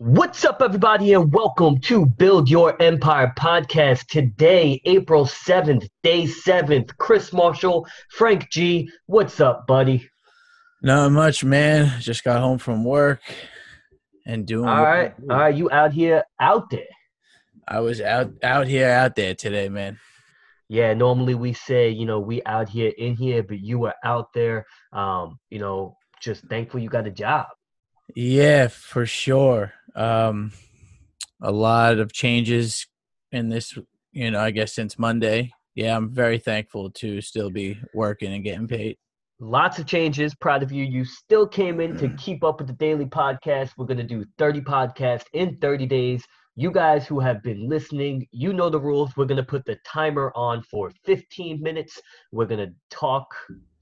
What's up, everybody, and welcome to Build Your Empire podcast. Today, April 7th, day 7th. Chris Marshall, Frank G. What's up, buddy? Not much, man. Just got home from work and doing. All right, all right. You out here, out there? I was out, out here, out there today, man. Yeah, normally we say, you know, we out here, in here, but you were out there. Um, you know, just thankful you got a job. Yeah, for sure. Um, a lot of changes in this, you know, I guess since Monday. Yeah, I'm very thankful to still be working and getting paid. Lots of changes. Proud of you. You still came in to keep up with the daily podcast. We're going to do 30 podcasts in 30 days. You guys who have been listening, you know the rules. We're going to put the timer on for 15 minutes. We're going to talk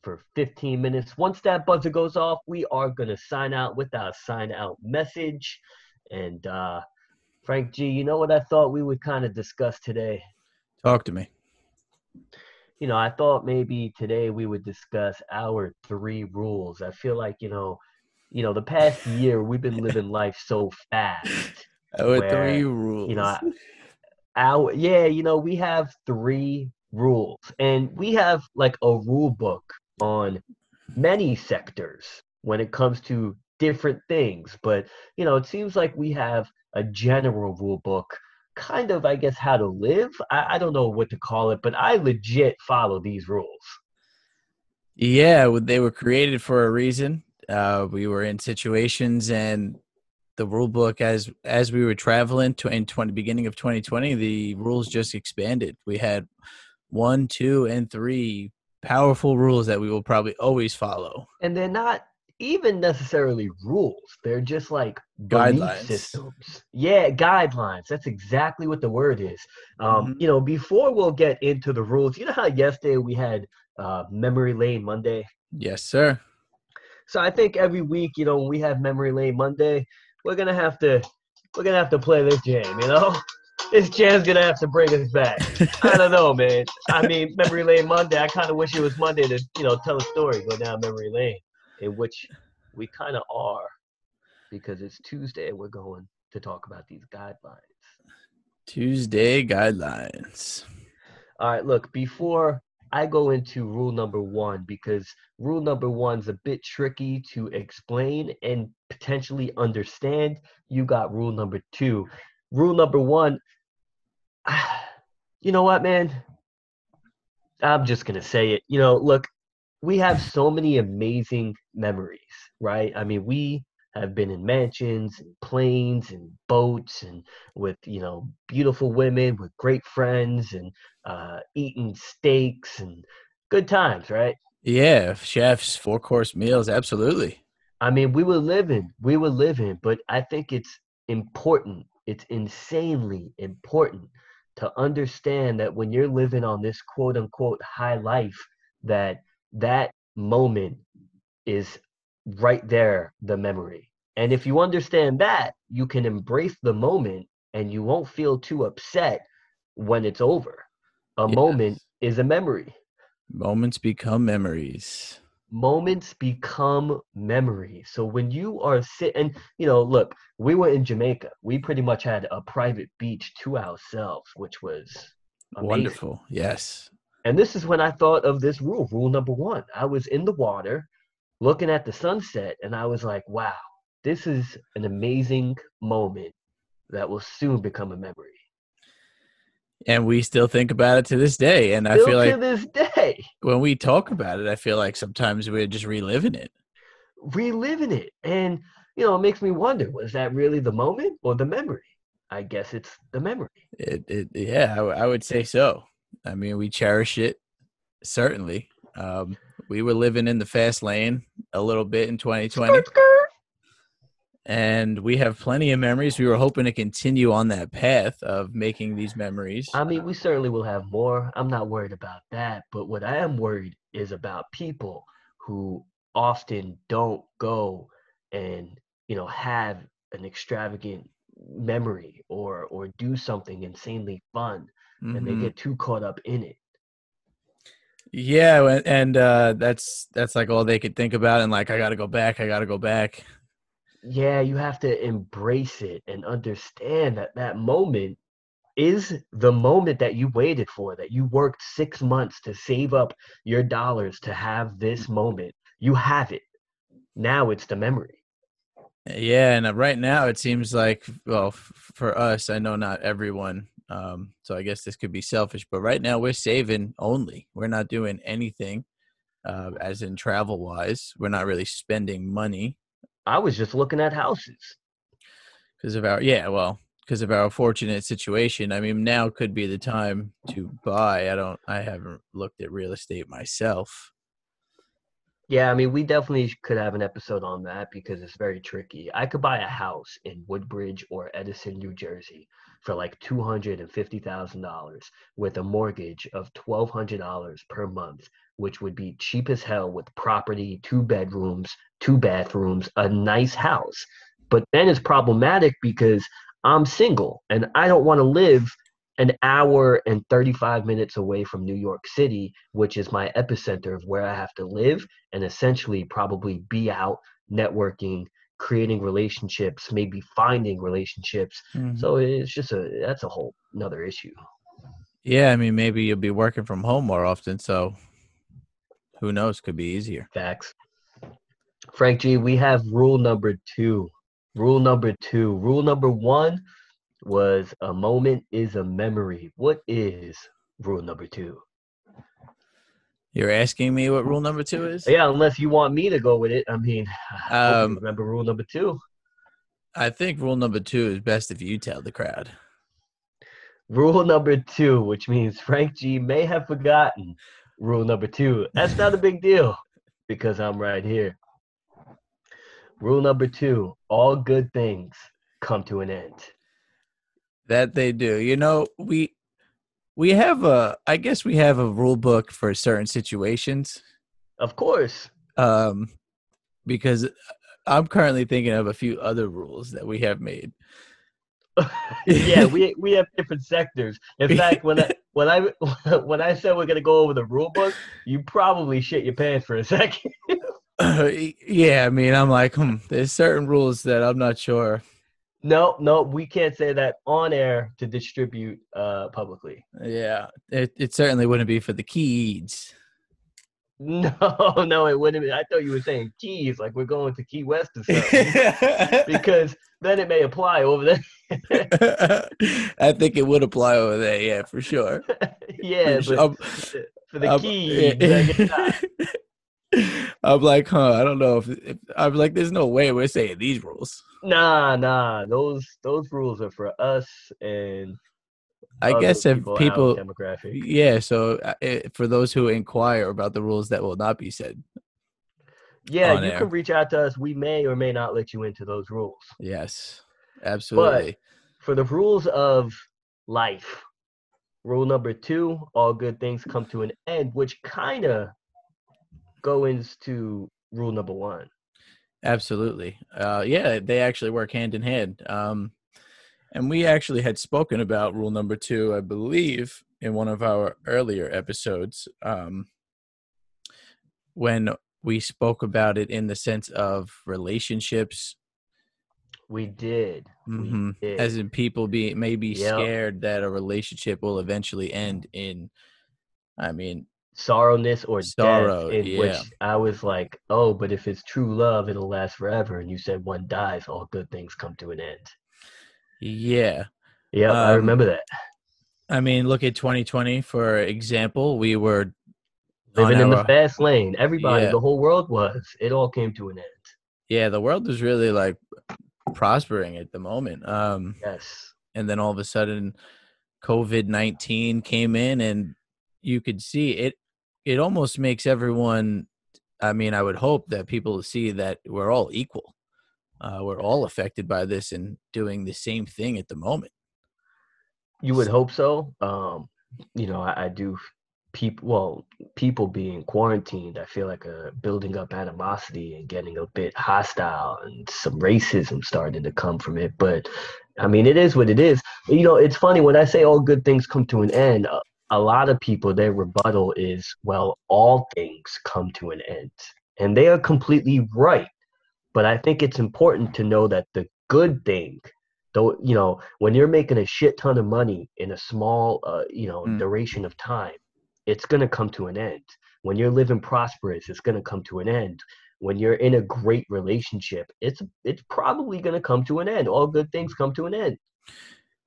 for 15 minutes. Once that buzzer goes off, we are going to sign out with our sign out message. And uh, Frank G, you know what I thought we would kind of discuss today? Talk to me. You know, I thought maybe today we would discuss our three rules. I feel like, you know, you know, the past year we've been living life so fast. Our where, three rules. You know, our yeah, you know, we have three rules. And we have like a rule book on many sectors when it comes to different things. But, you know, it seems like we have a general rule book, kind of, I guess, how to live. I, I don't know what to call it, but I legit follow these rules. Yeah, they were created for a reason. Uh, we were in situations and the rule book as as we were traveling to in 20 beginning of 2020 the rules just expanded we had one two and three powerful rules that we will probably always follow and they're not even necessarily rules. They're just like guidelines systems. Yeah, guidelines. That's exactly what the word is. Um, mm-hmm. You know, before we'll get into the rules, you know how yesterday we had uh, Memory Lane Monday? Yes, sir. So I think every week, you know, when we have Memory Lane Monday, we're gonna have to we're gonna have to play this game. you know? This jam's gonna have to bring us back. I don't know, man. I mean, Memory Lane Monday. I kind of wish it was Monday to, you know, tell a story, go down memory lane in which we kind of are because it's Tuesday and we're going to talk about these guidelines. Tuesday guidelines. All right, look, before I go into rule number one, because rule number one's a bit tricky to explain and potentially understand, you got rule number two. Rule number one, you know what, man? I'm just going to say it. You know, look, we have so many amazing memories, right? I mean, we have been in mansions and planes and boats and with you know beautiful women with great friends and uh, eating steaks and good times, right? Yeah, chefs, four course meals, absolutely. I mean, we were living, we were living, but I think it's important. It's insanely important to understand that when you're living on this quote unquote high life, that that moment is right there, the memory. And if you understand that, you can embrace the moment and you won't feel too upset when it's over. A yes. moment is a memory. Moments become memories. Moments become memories. So when you are sitting, you know, look, we were in Jamaica. We pretty much had a private beach to ourselves, which was amazing. wonderful. Yes. And this is when I thought of this rule, rule number one. I was in the water looking at the sunset, and I was like, wow, this is an amazing moment that will soon become a memory. And we still think about it to this day. And still I feel like to this day, when we talk about it, I feel like sometimes we're just reliving it. Reliving it. And, you know, it makes me wonder was that really the moment or the memory? I guess it's the memory. It, it yeah, I, I would say so. I mean, we cherish it certainly. Um, we were living in the fast lane a little bit in 2020. And we have plenty of memories. We were hoping to continue on that path of making these memories. I mean, we certainly will have more. I'm not worried about that. But what I am worried is about people who often don't go and, you know, have an extravagant memory or or do something insanely fun mm-hmm. and they mm-hmm. get too caught up in it. Yeah, and uh, that's that's like all they could think about, and like I got to go back, I got to go back. Yeah, you have to embrace it and understand that that moment is the moment that you waited for, that you worked six months to save up your dollars to have this moment. You have it. Now it's the memory. Yeah, and uh, right now it seems like, well, for us, I know not everyone, um, so I guess this could be selfish, but right now we're saving only. We're not doing anything, uh, as in travel wise. We're not really spending money I was just looking at houses. because of our yeah, well, because of our fortunate situation. I mean, now could be the time to buy. I don't. I haven't looked at real estate myself. Yeah, I mean, we definitely could have an episode on that because it's very tricky. I could buy a house in Woodbridge or Edison, New Jersey for like $250,000 with a mortgage of $1,200 per month, which would be cheap as hell with property, two bedrooms, two bathrooms, a nice house. But then it's problematic because I'm single and I don't want to live an hour and 35 minutes away from New York City, which is my epicenter of where I have to live and essentially probably be out networking, creating relationships, maybe finding relationships. Mhm. So it's just a that's a whole another issue. Yeah, I mean, maybe you'll be working from home more often, so who knows? Could be easier. Facts. Frank G, we have rule number two. Rule number two. Rule number one was a moment is a memory. What is rule number two? You're asking me what rule number two is? Yeah, unless you want me to go with it. I mean, I Um, remember rule number two. I think rule number two is best if you tell the crowd. Rule number two, which means Frank G may have forgotten rule number two. That's not a big deal because I'm right here. Rule number two all good things come to an end. That they do. You know, we we have a I guess we have a rule book for certain situations. Of course. Um because I'm currently thinking of a few other rules that we have made. Yeah, we we have different sectors. In fact, when I when I when I said we're gonna go over the rule book, you probably shit your pants for a second. yeah, I mean, I'm like, hmm, there's certain rules that I'm not sure. no, no, we can't say that on air to distribute uh publicly. Yeah, it, it certainly wouldn't be for the kids. No, no, it wouldn't. Be. I thought you were saying keys, like we're going to Key West or something. because then it may apply over there. I think it would apply over there, yeah, for sure. yeah, For but sure. For the I'm- keys, not. I'm like, huh? I don't know if, if I'm like, there's no way we're saying these rules. nah, nah, those those rules are for us and I guess if our people, demographic. yeah. So uh, eh, for those who inquire about the rules that will not be said, Yeah, you air. can reach out to us. We may or may not let you into those rules. yes, absolutely. But For the rules of life, rule number two: all good things come to an end, which kind of goes into rule number one. Absolutely. Uh, yeah, they actually work hand in hand. Um, and we actually had spoken about rule number two, I believe, in one of our earlier episodes um, when we spoke about it in the sense of relationships, We did. We hmm did. as in people be maybe Yep. scared that a relationship will eventually end in, I mean, sorrowness or Sorrow, death in yeah. which I was like, oh, but if it's true love, it'll last forever. And you said one dies, all good things come to an end. Yeah. Yeah, I Um, remember that. I mean, look at 2020 for example. We were Living in the fast lane. Everybody, Yeah. the whole world was. It all came to an end. yeah the world was really like prospering at the moment um Yes. and then all of a sudden covid-19 came in and you could see it it almost makes everyone i mean i would hope that people see that we're all equal uh, we're all affected by this and doing the same thing at the moment You would hope so. Um, you know, I, I do people well, people being quarantined, I feel like uh building up animosity and getting a bit hostile and some racism starting to come from it. But I mean it is what it is. You know, it's funny when I say all good things come to an end, a, a lot of people their rebuttal is, well, all things come to an end. And they are completely right. But I think it's important to know that the good thing, though, you know, when you're making a shit ton of money in a small, uh, you know, Mm. duration of time, it's gonna come to an end. When you're living prosperous, it's gonna come to an end. When you're in a great relationship, it's it's probably gonna come to an end. All good things come to an end.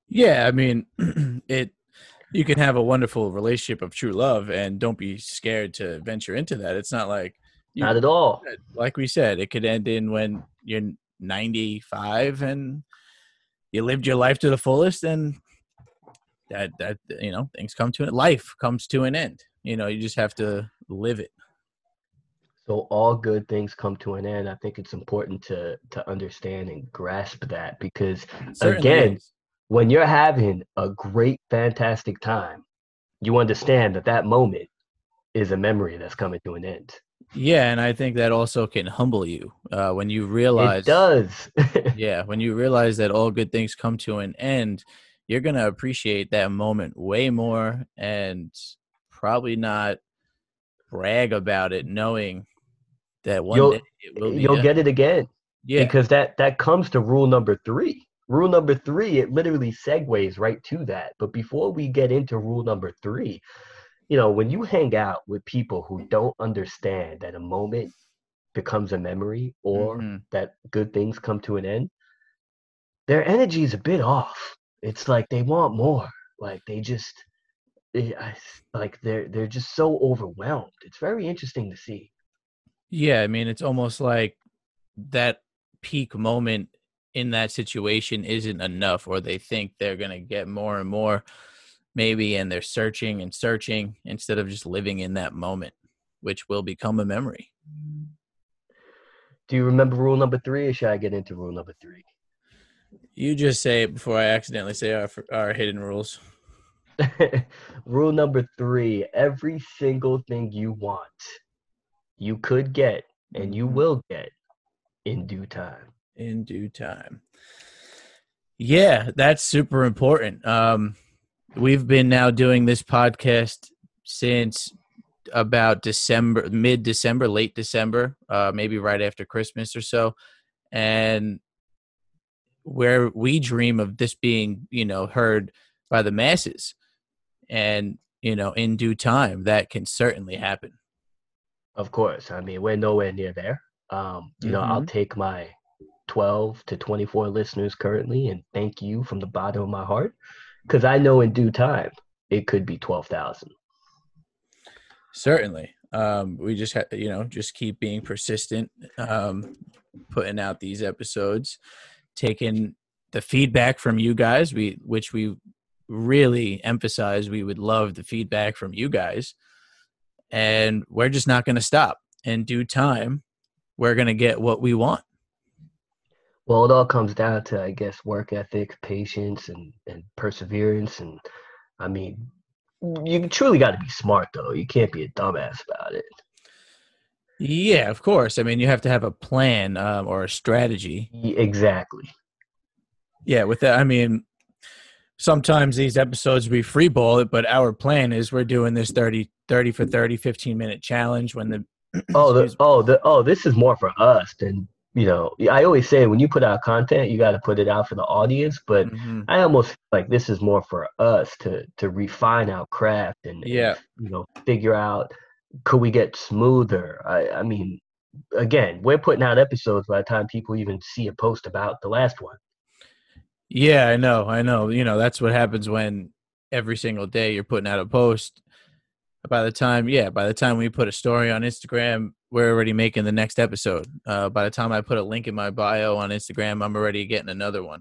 Yeah, I mean, it. You can have a wonderful relationship of true love, and don't be scared to venture into that. It's not like you, Not at all. like we said, it could end in when you're 95 and you lived your life to the fullest, and that that you know things come to an life comes to an end. You know, you just have to live it. So all good things come to an end. I think it's important to to understand and grasp that because Again, is. when you're having a great, fantastic time, you understand that that moment is a memory that's coming to an end. Yeah, and I think that also can humble you uh, when you realize It does. yeah when you realize that all good things come to an end you're going to appreciate that moment way more and probably not brag about it knowing that one You'll- day it will You'll done. get it again yeah because that that comes to rule number three. Rule number three, it literally segues right to that. But before we get into rule number three, you know, when you hang out with people who don't understand that a moment becomes a memory or Mhm. that good things come to an end, their energy is a bit off. It's like they want more. Like they just, they, I s- like they're they're just so overwhelmed. It's very interesting to see. yeah i mean it's almost like that peak moment in that situation isn't enough or they think they're going to get more and more maybe and they're searching and searching instead of just living in that moment which will become a memory Do you remember rule number three, or should I get into rule number three? You just say it before I accidentally say our our hidden rules. rule number three: every single thing you want, you could get, and you Mhm. will get in due time. in due time. Yeah, that's super important. Um, we've been now doing this podcast since about December, mid December, late December, uh, maybe right after Christmas or so, and where we dream of this being, you know, heard by the masses, and you know, in due time, that can certainly happen. Of course. I mean, we're nowhere near there. Um, you know, I'll take my 12 to 24 listeners currently and thank you from the bottom of my heart because I know in due time it could be 12,000. Certainly. Um, we just have, you know, just keep being persistent, um, putting out these episodes, taking the feedback from you guys, we which we really emphasize. We would love the feedback from you guys, and we're just not going to stop. In due time, we're going to get what we want. Well, it all comes down to, I guess, work ethic, patience, and, and perseverance. And I mean, you truly got to be smart, though. You can't be a dumbass about it. Yeah, of course. I mean, you have to have a plan um, or a strategy. Exactly. Yeah, with that, I mean, sometimes these episodes we freeball it, but our plan is we're doing this 30, 30 for 30, 15 minute challenge when the. Oh, the, oh, the, oh, this is more for us than, you know, I always say when you put out content, you got to put it out for the audience. But Mhm. I almost like this is more for us to to refine our craft and, and, Yeah. you know figure out could we get smoother. I I mean, again, we're putting out episodes by the time people even see a post about the last one. Yeah, I know. I know. You know, that's what happens when every single day you're putting out a post. By the time, yeah, by the time we put a story on Instagram, we're already making the next episode. Uh, by the time I put a link in my bio on Instagram, I'm already getting another one.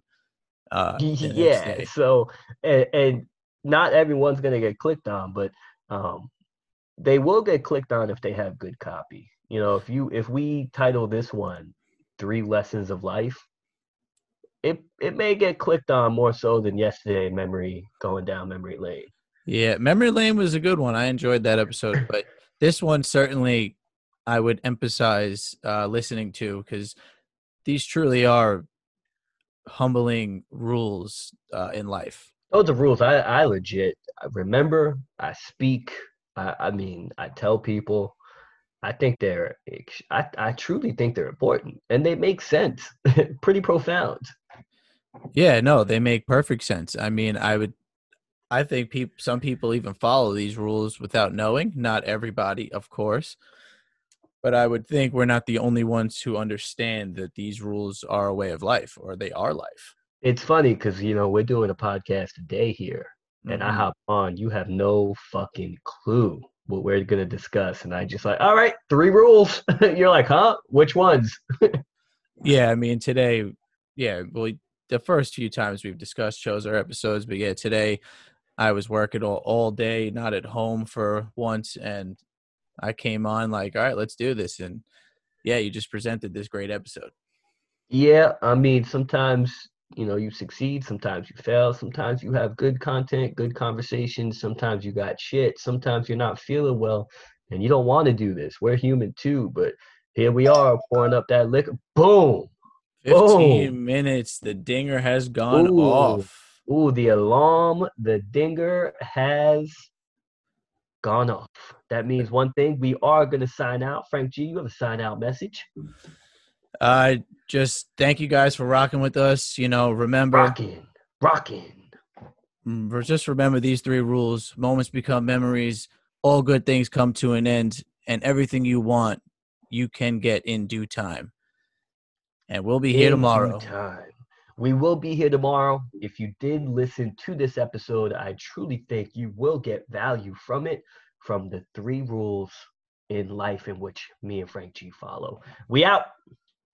Uh, yeah. So and, and not everyone's gonna get clicked on, but um, they will get clicked on if they have good copy. You know, if you if we title this one three lessons of life it it may get clicked on more so than yesterday memory going down memory lane Yeah, Memory Lane was a good one. I enjoyed that episode, but this one certainly I would emphasize uh, listening to because these truly are humbling rules uh, in life. those are rules i i legit I remember i speak I, I mean i tell people I think they're I, I truly think they're important and they make sense. Pretty profound. Yeah, no, they make perfect sense. I mean, I would I think people some people even follow these rules without knowing, not everybody, of course. But I would think we're not the only ones who understand that these rules are a way of life or they are life. It's funny cuz you know, we're doing a podcast today here and mm-hmm. I hop on, you have no fucking clue what we're gonna discuss, and I just like, all right, three rules. You're like, huh? Which ones? yeah, I mean today, yeah, well, the first few times we've discussed shows or episodes, but yeah, today I was working all, all day, not at home for once, and I came on like, all right, let's do this, and yeah, you just presented this great episode. Yeah, I mean, sometimes you know you succeed sometimes you fail sometimes you have good content good conversations sometimes you got shit sometimes you're not feeling well and you don't want to do this. We're human too but here we are pouring up that liquor. Boom! 15 boom. minutes the dinger has gone ooh, off ooh the alarm the dinger has gone off that means one thing we are going to sign out frank g you have a sign out message uh, just thank you guys for rocking with us. You know, remember rocking, rocking. Mm, just remember these three rules: moments become memories. All good things come to an end, and everything you want, you can get in due time. And we'll be in here tomorrow. We will be here tomorrow. If you did listen to this episode, I truly think you will get value from it, from the three rules in life in which me and Frank G follow. We out.